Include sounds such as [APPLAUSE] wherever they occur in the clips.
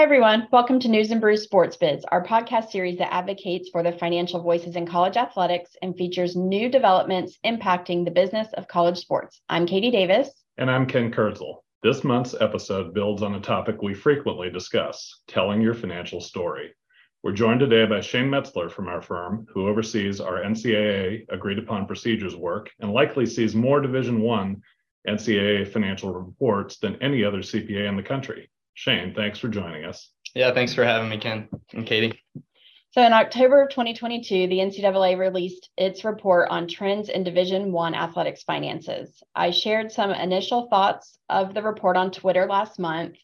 Hi, everyone. Welcome to News and Brews Sports Biz, our podcast series that advocates for the financial voices in college athletics and features new developments impacting the business of college sports. I'm Katie Davis. And I'm Ken Kurtzel. This month's episode builds on a topic we frequently discuss telling your financial story. We're joined today by Shane Metzler from our firm, who oversees our NCAA agreed upon procedures work and likely sees more Division One NCAA financial reports than any other CPA in the country. Shane, thanks for joining us. Yeah, thanks for having me, Ken and Katie. So in October of 2022, the NCAA released its report on trends in Division One athletics finances. I shared some initial thoughts of the report on Twitter last month,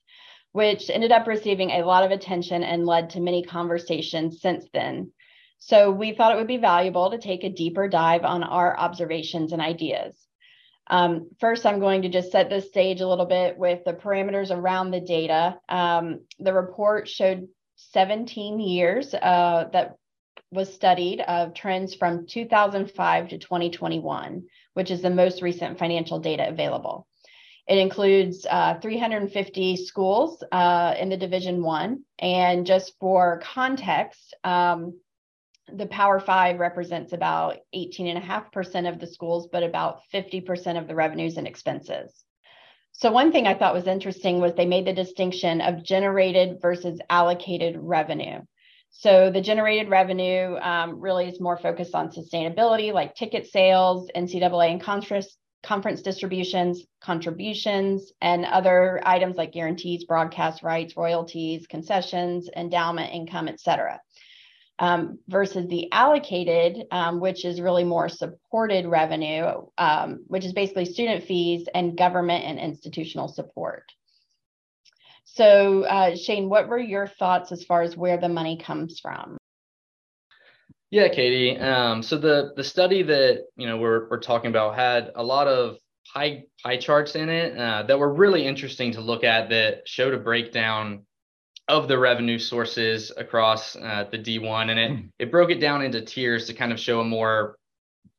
which ended up receiving a lot of attention and led to many conversations since then. So we thought it would be valuable to take a deeper dive on our observations and ideas. Um, first, I'm going to just set the stage a little bit with the parameters around the data. Um, the report showed 17 years uh, that was studied of trends from 2005 to 2021, which is the most recent financial data available. It includes uh, 350 schools uh, in the Division One, and just for context, um, the Power Five represents about 18.5% of the schools, but about 50% of the revenues and expenses. So, one thing I thought was interesting was they made the distinction of generated versus allocated revenue. So, the generated revenue um, really is more focused on sustainability, like ticket sales, NCAA and conference, conference distributions, contributions, and other items like guarantees, broadcast rights, royalties, concessions, endowment income, et cetera um, versus the allocated, um, which is really more supported revenue, um, which is basically student fees and government and institutional support. So, uh, Shane, what were your thoughts as far as where the money comes from? Yeah, Katie. Um, so the the study that you know we're we're talking about had a lot of pie pie charts in it uh, that were really interesting to look at that showed a breakdown of the revenue sources across uh, the D1, and it hmm. it broke it down into tiers to kind of show a more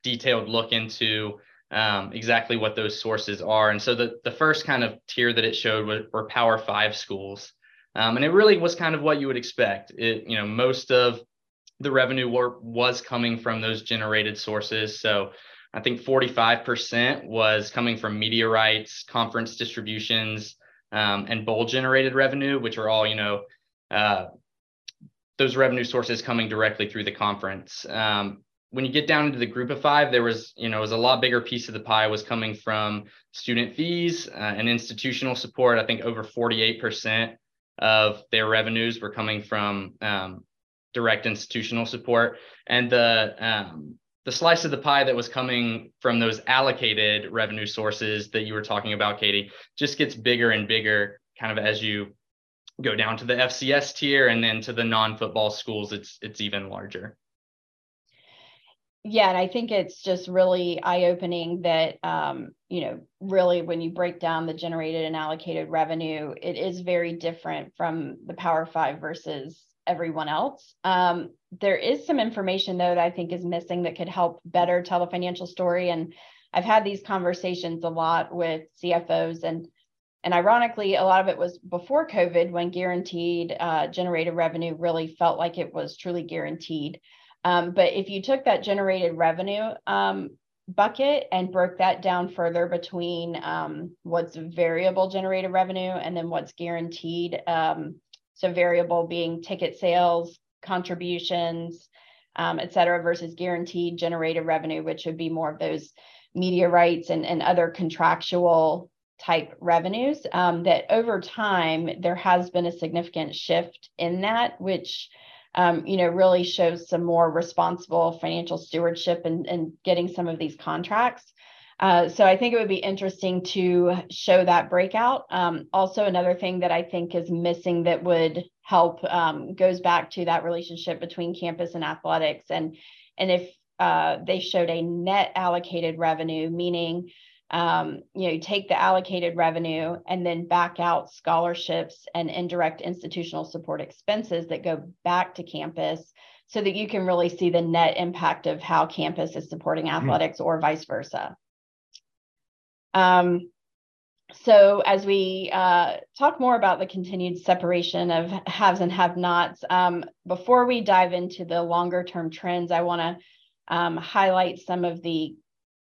detailed look into um, exactly what those sources are. And so the the first kind of tier that it showed were, were Power Five schools, um, and it really was kind of what you would expect. It you know most of the revenue were, was coming from those generated sources. So I think 45% was coming from media rights, conference distributions, um, and bowl generated revenue, which are all, you know, uh, those revenue sources coming directly through the conference. Um, when you get down into the group of five, there was, you know, was a lot bigger piece of the pie was coming from student fees uh, and institutional support. I think over 48% of their revenues were coming from um, direct institutional support. And the um, the slice of the pie that was coming from those allocated revenue sources that you were talking about, Katie, just gets bigger and bigger kind of as you go down to the FCS tier and then to the non-football schools, it's it's even larger. Yeah, and I think it's just really eye-opening that um, you know, really when you break down the generated and allocated revenue, it is very different from the Power Five versus everyone else. Um, there is some information though that I think is missing that could help better tell the financial story. And I've had these conversations a lot with CFOs and and ironically, a lot of it was before COVID when guaranteed uh, generated revenue really felt like it was truly guaranteed. Um, but if you took that generated revenue um, bucket and broke that down further between um, what's variable generated revenue and then what's guaranteed, um, so variable being ticket sales, contributions, um, et cetera, versus guaranteed generated revenue, which would be more of those media rights and, and other contractual type revenues. Um, that over time, there has been a significant shift in that, which um, you know, really shows some more responsible financial stewardship and, and getting some of these contracts. Uh, so I think it would be interesting to show that breakout. Um, also, another thing that I think is missing that would help um, goes back to that relationship between campus and athletics, and and if uh, they showed a net allocated revenue, meaning um, you know you take the allocated revenue and then back out scholarships and indirect institutional support expenses that go back to campus so that you can really see the net impact of how campus is supporting mm-hmm. athletics mm-hmm. or vice versa um, so as we uh, talk more about the continued separation of haves and have-nots, um, before we dive into the longer-term trends, I want to um, highlight some of the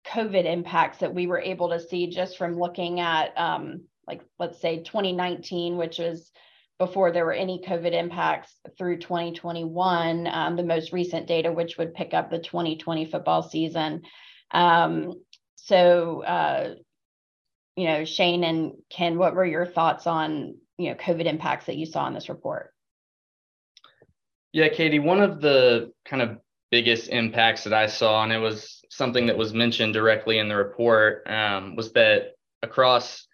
COVID impacts that we were able to see just from looking at, um, like, let's say 2019, which was before there were any COVID impacts through 2021, um, the most recent data, which would pick up the 2020 football season. Um, so, uh, you know, Shane and Ken, what were your thoughts on, you know, COVID impacts that you saw in this report? Yeah, Katie, one of the kind of biggest impacts that I saw, and it was something that was mentioned directly in the report, um, was that across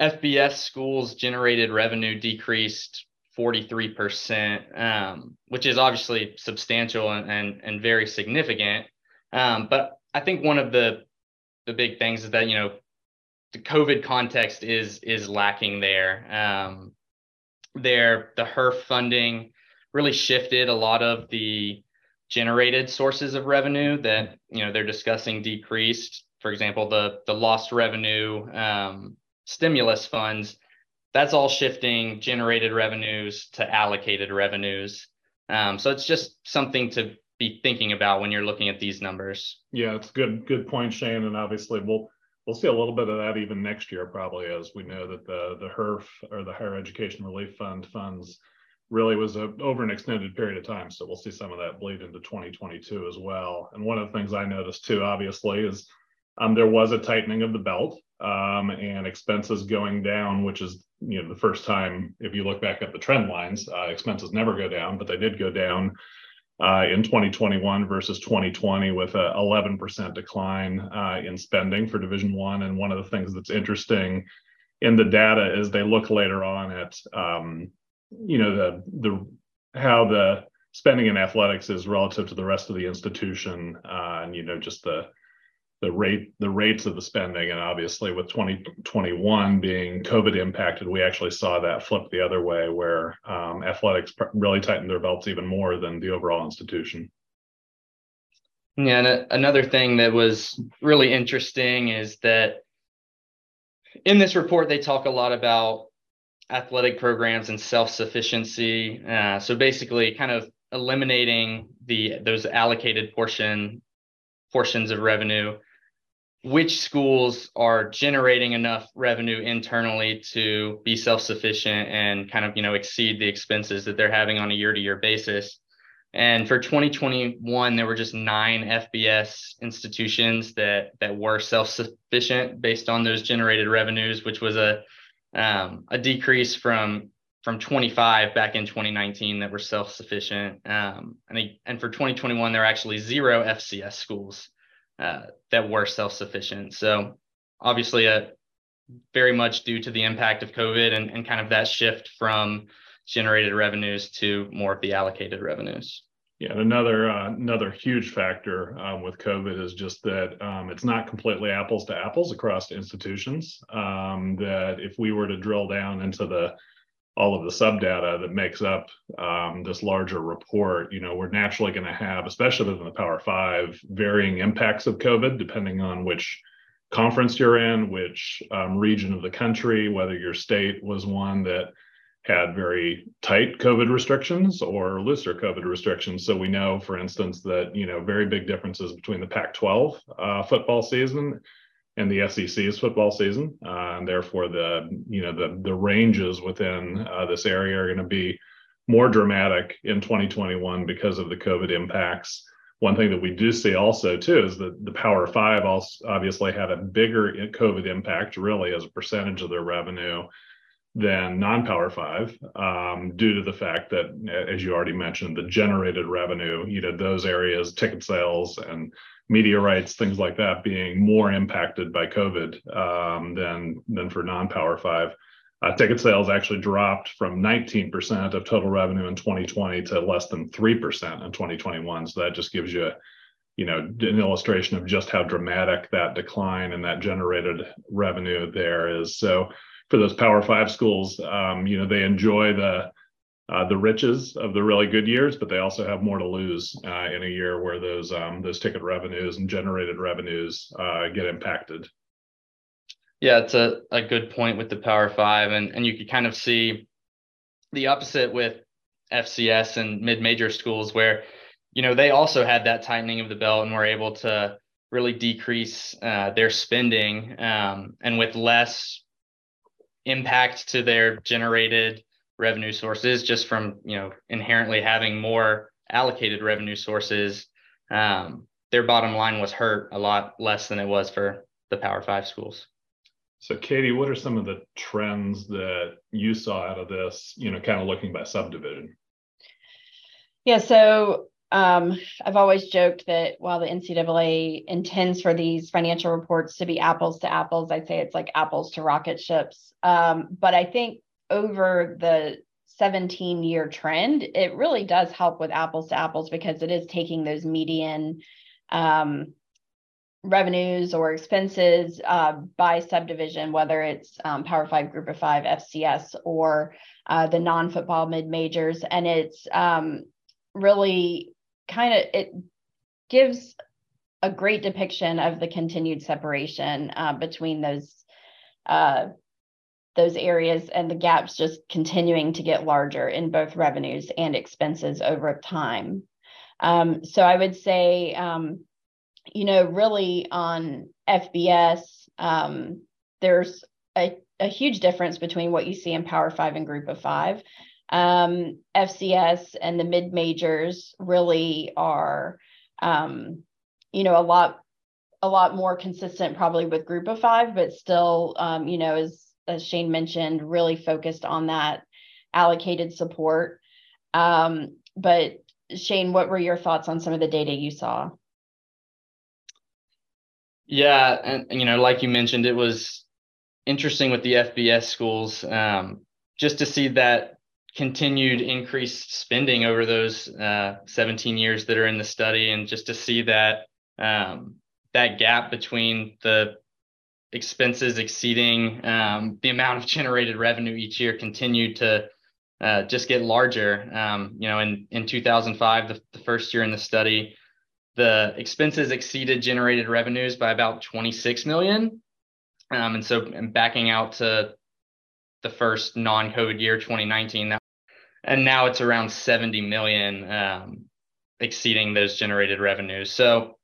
FBS schools, generated revenue decreased 43%, um, which is obviously substantial and, and, and very significant. Um, but I think one of the the big things is that you know the COVID context is is lacking there. Um, there, the HEERF funding really shifted a lot of the generated sources of revenue that you know they're discussing decreased. For example, the the lost revenue um, stimulus funds. That's all shifting generated revenues to allocated revenues. Um, so it's just something to be thinking about when you're looking at these numbers. Yeah, it's good good point, Shane. And obviously we'll we'll see a little bit of that even next year, probably as we know that the the HEERF or the Higher Education Relief Fund funds really was a, over an extended period of time. So we'll see some of that bleed into 2022 as well. And one of the things I noticed too, obviously, is um, there was a tightening of the belt um, and expenses going down, which is you know the first time if you look back at the trend lines, uh, expenses never go down, but they did go down in 2021 versus 2020 with a 11% decline uh, in spending for Division One. And one of the things that's interesting in the data is they look later on at um, you know the the how the spending in athletics is relative to the rest of the institution, uh, and you know just the the rate the rates of the spending. And obviously with 2021 being covid impacted we actually saw that flip the other way where um, athletics really tightened their belts even more than the overall institution. Yeah and a, another thing that was really interesting is that in this report they talk a lot about athletic programs and self-sufficiency uh, so basically kind of eliminating the those allocated portion portions of revenue which schools are generating enough revenue internally to be self-sufficient and kind of you know exceed the expenses that they're having on a year-to-year basis. And for 2021 there were just nine fbs institutions that that were self-sufficient based on those generated revenues which was a um, a decrease from from 25 back in 2019 that were self-sufficient. Um, and, and for 2021 there are actually zero fcs schools uh, that were self-sufficient. So obviously, uh, very much due to the impact of COVID and, and kind of that shift from generated revenues to more of the allocated revenues. Yeah, and another uh, another huge factor um, with COVID is just that um, it's not completely apples to apples across institutions. Um, that if we were to drill down into the all of the sub data that makes up um, this larger report, you know, we're naturally going to have, especially within the Power Five, varying impacts of COVID depending on which conference you're in, which um, region of the country, whether your state was one that had very tight COVID restrictions or looser COVID restrictions. So we know, for instance, that you know very big differences between the Pac-12 uh, football season and the SEC's football season, uh, and therefore the you know the the ranges within uh, this area are going to be more dramatic in 2021 because of the COVID impacts. One thing that we do see also too is that the Power Five also obviously had a bigger COVID impact, really as a percentage of their revenue than non-power five um, due to the fact that as you already mentioned the generated revenue you know those areas ticket sales and media rights, things like that, being more impacted by COVID um, than than for non-Power Five. Uh, ticket sales actually dropped from 19% of total revenue in 2020 to less than 3% in 2021. So that just gives you, you know, an illustration of just how dramatic that decline and that generated revenue there is. So for those Power Five schools, um, you know, they enjoy the uh, the riches of the really good years, but they also have more to lose uh, in a year where those um, those ticket revenues and generated revenues uh, get impacted. Yeah, it's a, a good point with the Power Five, and and you could kind of see the opposite with FCS and mid major schools where you know they also had that tightening of the belt and were able to really decrease uh, their spending um, and with less impact to their generated revenue sources just from you know inherently having more allocated revenue sources. Um, their bottom line was hurt a lot less than it was for the power five schools. So katie what are some of the trends that you saw out of this you know kind of looking by subdivision? Yeah so um, I've always joked that while the NCAA intends for these financial reports to be apples to apples, I'd say it's like apples to rocket ships. Um, but I think over the 17 year trend, it really does help with apples to apples because it is taking those median um, revenues or expenses uh, by subdivision, whether it's um, Power Five, Group of Five, FCS, or uh, the non football mid majors. And it's um, really kind of it gives a great depiction of the continued separation uh, between those uh, those areas and the gaps just continuing to get larger in both revenues and expenses over time. Um, so I would say, um, you know, really on FBS, um, there's a, a, huge difference between what you see in Power Five and Group of Five um, FCS and the mid majors really are, um, you know, a lot a lot more consistent probably with group of five, but still, um, you know, as as Shane mentioned, really focused on that allocated support. Um, but Shane, what were your thoughts on some of the data you saw? Yeah, and you know, like you mentioned, it was interesting with the FBS schools um, just to see that continued increased spending over those uh, 17 years that are in the study, and just to see that um, that gap between the expenses exceeding um, the amount of [LAUGHS] generated revenue each year continued to uh, just get larger. Um, you know, in in 2005, the, the first year in the study, the expenses exceeded generated revenues by about 26 million. Um, and so, and backing out to the first non-COVID year, 2019, that and now it's around 70 million, um, exceeding those generated revenues. So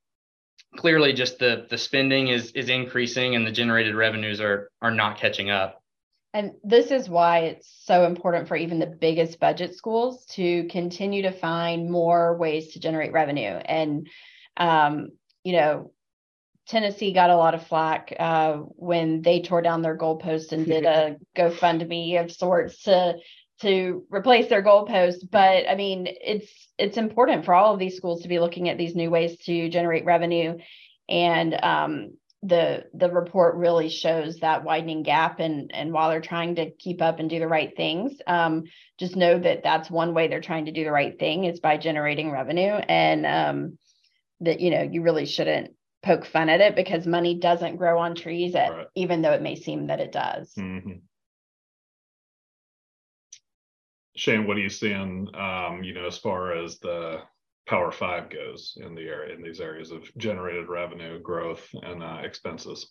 clearly, just the the spending is is increasing, and the generated revenues are are not catching up. And this is why it's so important for even the biggest budget schools to continue to find more ways to generate revenue. And um, you know, Tennessee got a lot of flack uh, when they tore down their goalpost and did [LAUGHS] a GoFundMe of sorts to to replace their goalposts. But I mean, it's it's important for all of these schools to be looking at these new ways to generate revenue, and um, the the report really shows that widening gap. And and while they're trying to keep up and do the right things, um, just know that that's one way they're trying to do the right thing is by generating revenue, and um, that you know you really shouldn't poke fun at it because money doesn't grow on trees at, right. even though it may seem that it does. Mm-hmm. Shane, what are you seeing, um, you know, as far as the Power Five goes in the area in these areas of generated revenue growth and uh, expenses?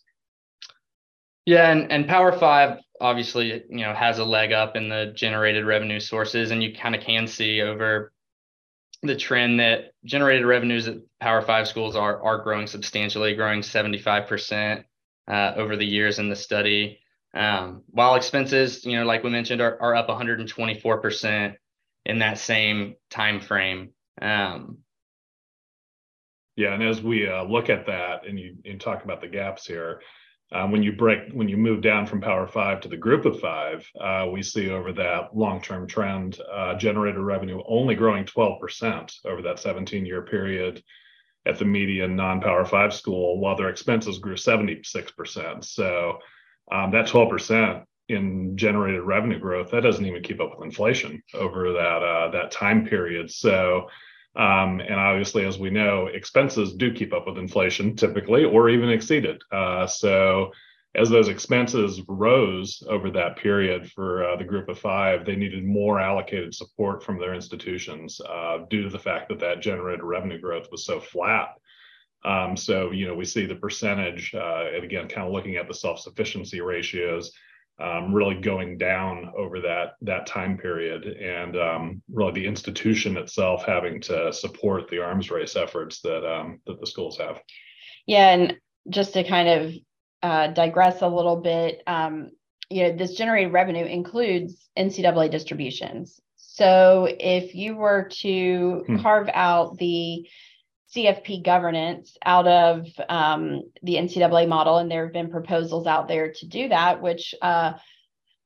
Yeah, and, and Power Five obviously, you know, has a leg up in the generated revenue sources, and you kind of can see over the trend that generated revenues at Power Five schools are are growing substantially, growing 75% uh, over the years in the study. Um, while expenses, you know, like we mentioned, are, are up 124% in that same time frame. Um, yeah, and as we uh, look at that and you and talk about the gaps here, um, when you break when you move down from Power Five to the Group of Five, uh, we see over that long-term trend, uh, generated revenue only growing 12% over that 17-year period at the median non-Power Five school, while their expenses grew 76%. So um, that 12% in generated revenue growth that doesn't even keep up with inflation over that uh, that time period. So, um, and obviously, as we know, expenses do keep up with inflation typically, or even exceed it. Uh, so, as those expenses rose over that period for uh, the group of five, they needed more allocated support from their institutions uh, due to the fact that that generated revenue growth was so flat Um, so, you know, we see the percentage, uh, and again, kind of looking at the self-sufficiency ratios, um, really going down over that that time period, and um, really the institution itself having to support the arms race efforts that um, that the schools have. Yeah, and just to kind of uh, digress a little bit, um, you know, this generated revenue includes NCAA distributions. So if you were to hmm. carve out the CFP governance out of um, the NCAA model, and there have been proposals out there to do that, which uh,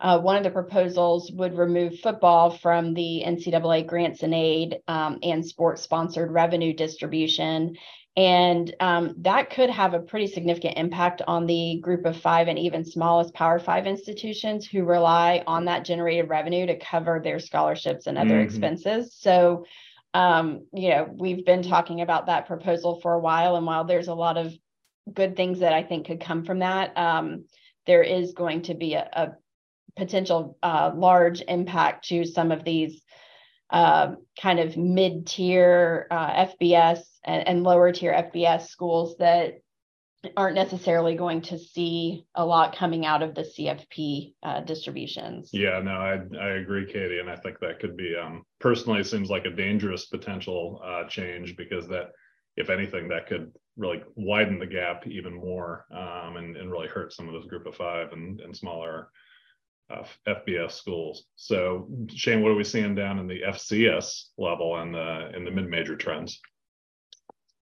uh, one of the proposals would remove football from the NCAA grants and aid um, and sports sponsored revenue distribution. And um, that could have a pretty significant impact on the group of five and even smallest Power Five institutions who rely on that generated revenue to cover their scholarships and other mm-hmm. expenses. So, um, you know, we've been talking about that proposal for a while, and while there's a lot of good things that I think could come from that, um, there is going to be a, a potential uh, large impact to some of these uh, kind of mid-tier uh, FBS and, and lower tier FBS schools that aren't necessarily going to see a lot coming out of the CFP uh, distributions. Yeah, no, I I agree, Katie, and I think that could be um, personally seems like a dangerous potential uh, change because that, if anything, that could really widen the gap even more um, and and really hurt some of those group of five and and smaller uh, FBS schools. So Shane, what are we seeing down in the FCS level and the in the mid major trends?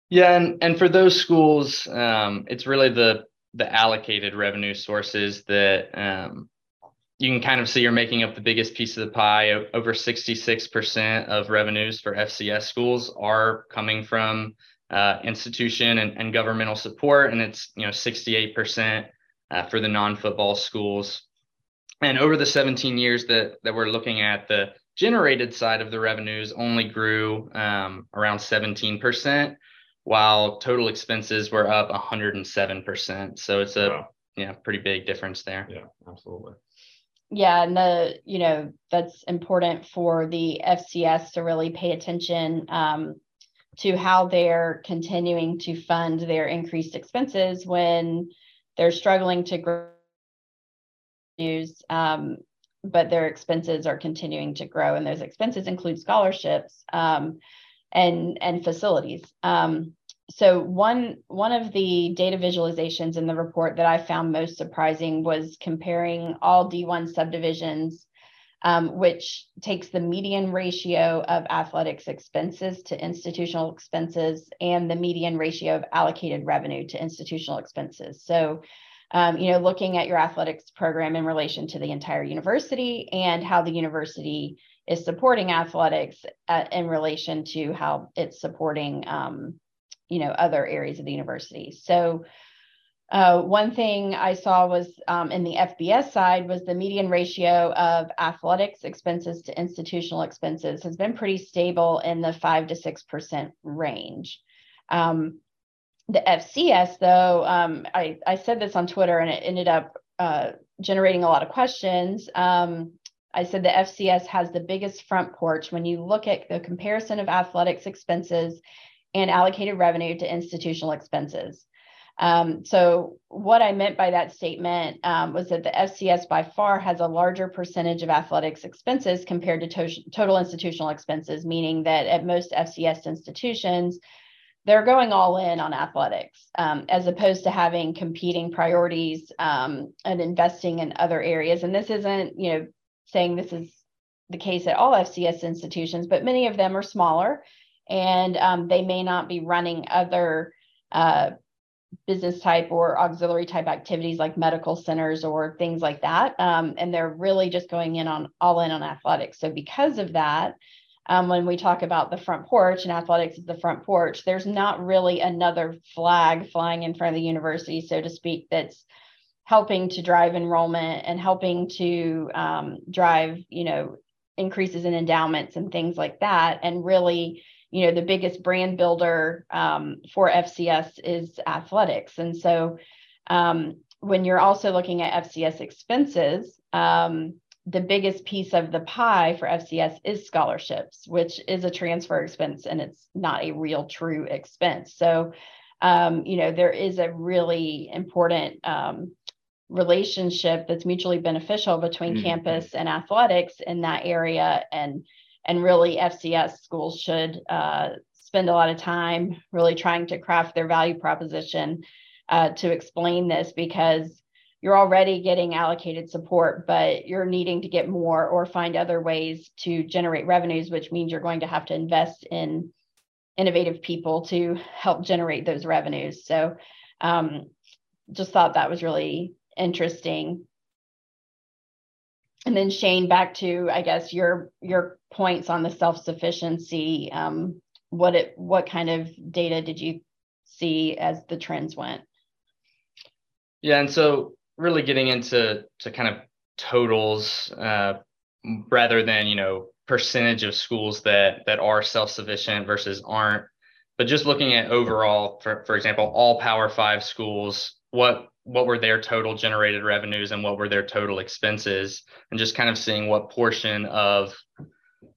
Yeah, and and for those schools, um, it's really the the allocated revenue sources that um, you can kind of see are making up the biggest piece of the pie. Over 66% of revenues for FCS schools are coming from uh, institution and, and, governmental support, and it's you know 68% uh, for the non-football schools. And over the 17 years that that we're looking at, the generated side of the revenues only grew um, around 17% while total expenses were up 107%. So it's a wow. yeah, pretty big difference there. Yeah, absolutely. Yeah, and the you know that's important for the FCS to really pay attention um, to how they're continuing to fund their increased expenses when they're struggling to grow use um, but their expenses are continuing to grow and those expenses include scholarships um, and and facilities. Um, so one one of the data visualizations in the report that I found most surprising was comparing all D1 subdivisions, um, which takes the median ratio of athletics expenses to institutional expenses and the median ratio of allocated revenue to institutional expenses. So um, you know, looking at your athletics program in relation to the entire university and how the university is supporting athletics at, uh, in relation to how it's supporting, um, you know, other areas of the university. So, uh, one thing I saw was um, in the FBS side was the median ratio of athletics expenses to institutional expenses has been pretty stable in the five to six percent range. Um, the FCS, though, um, I, I said this on Twitter and it ended up uh, generating a lot of questions. Um, I said the FCS has the biggest front porch when you look at the comparison of athletics expenses and allocated revenue to institutional expenses. Um, so, what I meant by that statement um, was that the FCS by far has a larger percentage of athletics expenses compared to to- total institutional expenses, meaning that at most FCS institutions, they're going all in on athletics um, as opposed to having competing priorities um, and investing in other areas. And this isn't, you know, saying this is the case at all FCS institutions, but many of them are smaller and um, they may not be running other uh, business type or auxiliary type activities like medical centers or things like that. Um, and they're really just going in on all in on athletics. So because of that, um, when we talk about the front porch and athletics is the front porch, there's not really another flag flying in front of the university, so to speak, that's helping to drive enrollment and helping to um, drive, you know, increases in endowments and things like that. And really, you know, the biggest brand builder um, for FCS is athletics. And so um, when you're also looking at FCS expenses, um, the biggest piece of the pie for FCS is scholarships, which is a transfer expense and it's not a real true expense. So um, you know, there is a really important um, relationship that's mutually beneficial between mm-hmm. campus and athletics in that area and and really fcs schools should uh, spend a lot of time really trying to craft their value proposition uh, to explain this because you're already getting allocated support, but you're needing to get more or find other ways to generate revenues, which means you're going to have to invest in innovative people to help generate those revenues. So, um, just thought that was really interesting. And then Shane, back to I guess your your points on the self sufficiency. Um, what it what kind of data did you see as the trends went? Yeah, and so really getting into to kind of totals uh, rather than you know percentage of schools that that are self-sufficient versus aren't but just looking at overall for, for example all power five schools what what were their total generated revenues and what were their total expenses and just kind of seeing what portion of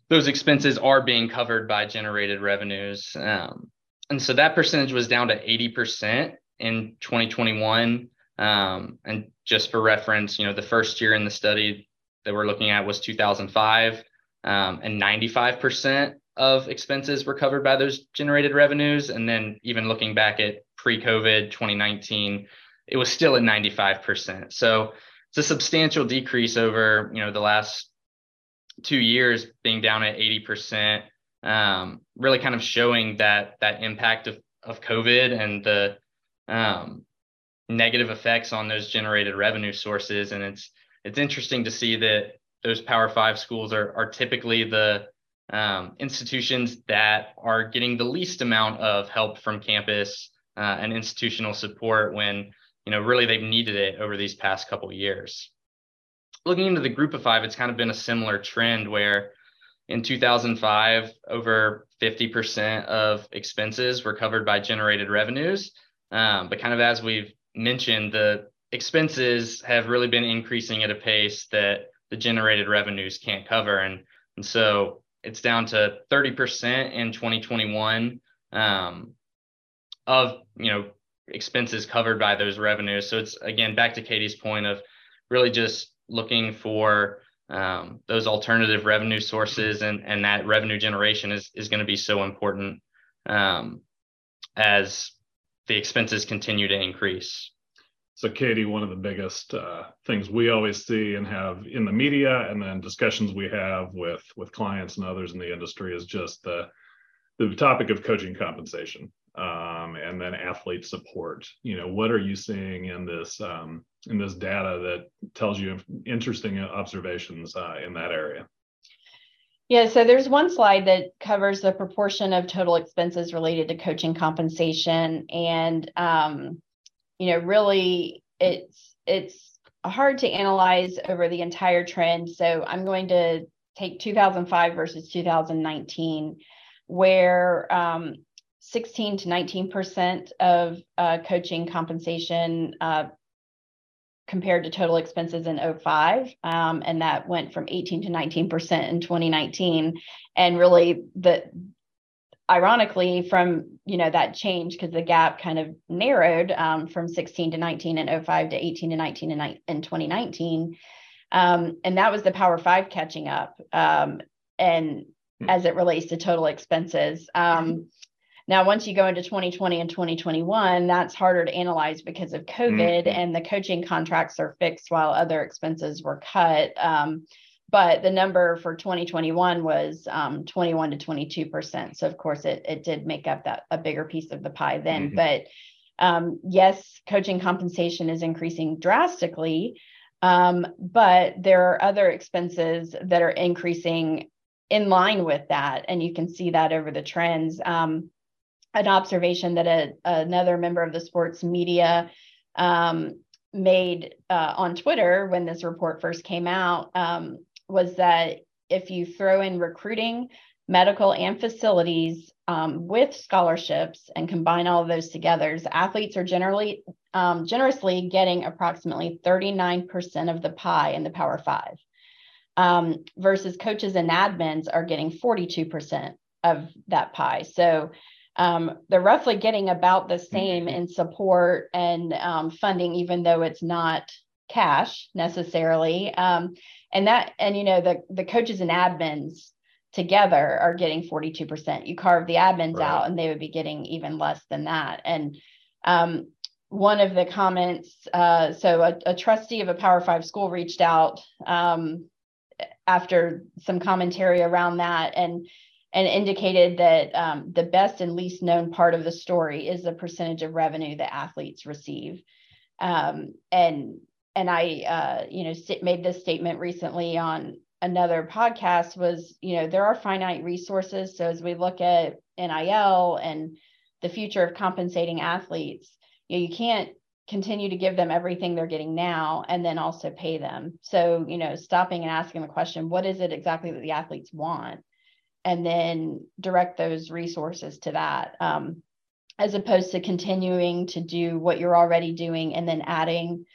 those expenses are being covered by generated revenues um, and so that percentage was down to 80% in 2021 um, and just for reference, you know, the first year in the study that we're looking at was 2005, um, and 95% of expenses were covered by those generated revenues. And then even looking back at pre-COVID 2019, it was still at 95%. So it's a substantial decrease over, you know, the last two years being down at 80%. Um, really kind of showing that that impact of of COVID and the um, negative effects on those generated revenue sources. And it's it's interesting to see that those Power Five schools are are typically the um, institutions that are getting the least amount of help from campus uh, and institutional support when you know really they've needed it over these past couple years. Looking into the group of five, it's kind of been a similar trend where in 2005, over 50% of expenses were covered by generated revenues. Um, but kind of as we've mentioned, the expenses have really been increasing at a pace that the generated revenues can't cover. And, and so it's down to 30% in 2021 um, of, you know, expenses covered by those revenues. So it's again, back to Katie's point of really just looking for um, those alternative revenue sources and, and that revenue generation is, is going to be so important um, as the expenses continue to increase. So, Katie, one of the biggest uh, things we always see and have in the media, and then discussions we have with with clients and others in the industry, is just the the topic of coaching compensation um, and then athlete support. You know, what are you seeing in this um, in this data that tells you interesting observations uh, in that area? Yeah, so there's one slide that covers the proportion of total expenses related to coaching compensation, and um, you know, really, it's it's hard to analyze over the entire trend. So I'm going to take 2005 versus 2019, where um, 16 to 19 percent of uh, coaching compensation uh, compared to total expenses in 05 um, and that went from 18 to 19% in 2019 and really the ironically from you know that change because the gap kind of narrowed um, from 16 to 19 in 05 to 18 to 19 in, in 2019 um, and that was the power five catching up um, and hmm. as it relates to total expenses um, now, once you go into 2020 and 2021, that's harder to analyze because of COVID mm-hmm. and the coaching contracts are fixed while other expenses were cut. Um, but the number for 2021 was um, 21 to 22 percent. So of course it it did make up that a bigger piece of the pie then. Mm-hmm. But um, yes, coaching compensation is increasing drastically, um, but there are other expenses that are increasing in line with that, and you can see that over the trends. Um, an observation that a, another member of the sports media um, made uh, on Twitter when this report first came out um, was that if you throw in recruiting, medical, and facilities um, with scholarships and combine all of those together, athletes are generally um, generously getting approximately 39% of the pie in the Power Five, um, versus coaches and admins are getting 42% of that pie. So um, they're roughly getting about the same Mm-hmm. in support and um, funding, even though it's not cash necessarily. Um, and that, and you know, the the coaches and admins together are getting 42%. You carve the admins Right. out, and they would be getting even less than that. And um, one of the comments, uh, so a, a trustee of a Power Five school reached out um, after some commentary around that and and indicated that um, the best and least known part of the story is the percentage of revenue that athletes receive. Um, and and I, uh, you know, made this statement recently on another podcast was, you know, there are finite resources. So as we look at NIL and the future of compensating athletes, you know, you can't continue to give them everything they're getting now and then also pay them. So, you know, stopping and asking the question, what is it exactly that the athletes want? And then direct those resources to that, um, as opposed to continuing to do what you're already doing and then adding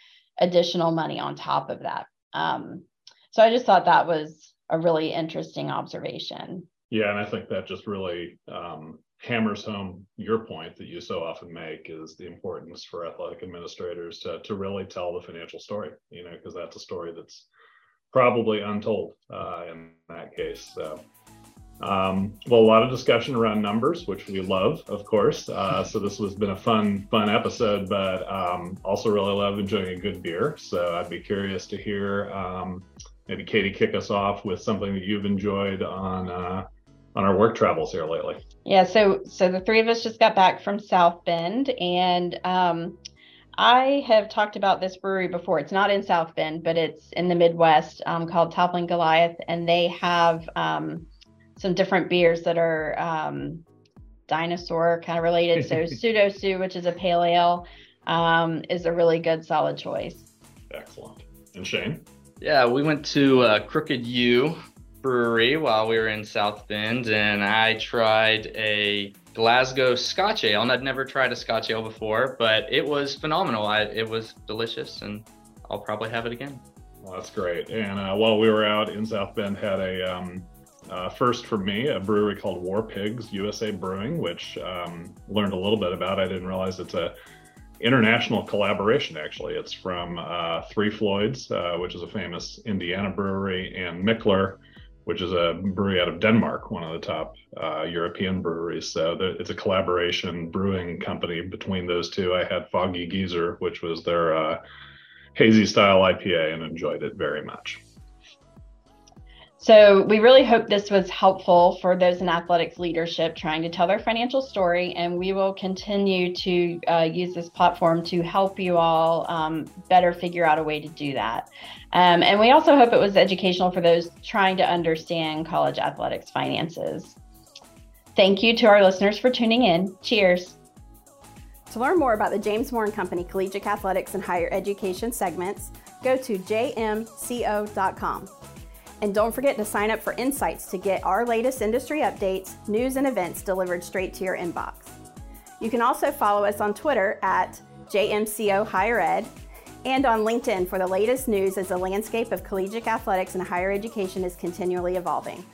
additional money on top of that. Um, so I just thought that was a really interesting observation. Yeah, and I think that just really um, hammers home your point that you so often make is the importance for athletic administrators to to really tell the financial story. You know, because that's a story that's probably untold uh, in that case. So. Um, well, a lot of discussion around numbers, which we love, of course. Uh, so this has been a fun, fun episode, but um, also really love enjoying a good beer. So I'd be curious to hear um, maybe Katie kick us off with something that you've enjoyed on uh, on our work travels here lately. Yeah, so so the three of us just got back from South Bend, and um, I have talked about this brewery before. It's not in South Bend, but it's in the Midwest, um, called Toppling Goliath, and they have um, some different beers that are um, dinosaur kind of related. So [LAUGHS] Pseudo Sue, which is a pale ale, um, is a really good solid choice. Excellent. And Shane? Yeah, we went to uh, Crooked Ewe Brewery while we were in South Bend, and I tried a Glasgow Scotch Ale. And I'd never tried a Scotch Ale before, but it was phenomenal. I, it was delicious, and I'll probably have it again. Well, that's great. And uh, while we were out in South Bend, had a um, uh, first for me, a brewery called War Pigs USA Brewing, which um, learned a little bit about. I didn't realize it's a international collaboration. Actually, it's from uh, Three Floyds, uh, which is a famous Indiana brewery, and Mikkeller, which is a brewery out of Denmark, one of the top uh, European breweries. So the, it's a collaboration brewing company between those two. I had Foggy Geezer, which was their uh, hazy style IPA, and enjoyed it very much. So we really hope this was helpful for those in athletics leadership trying to tell their financial story, and we will continue to uh, use this platform to help you all um, better figure out a way to do that. Um, and we also hope it was educational for those trying to understand college athletics finances. Thank you to our listeners for tuning in. Cheers. To learn more about the James and Company Collegiate Athletics and Higher Education segments, go to jmco.com. And don't forget to sign up for Insights to get our latest industry updates, news, and events delivered straight to your inbox. You can also follow us on Twitter at JMCO Higher Ed and on LinkedIn for the latest news as the landscape of collegiate athletics and higher education is continually evolving.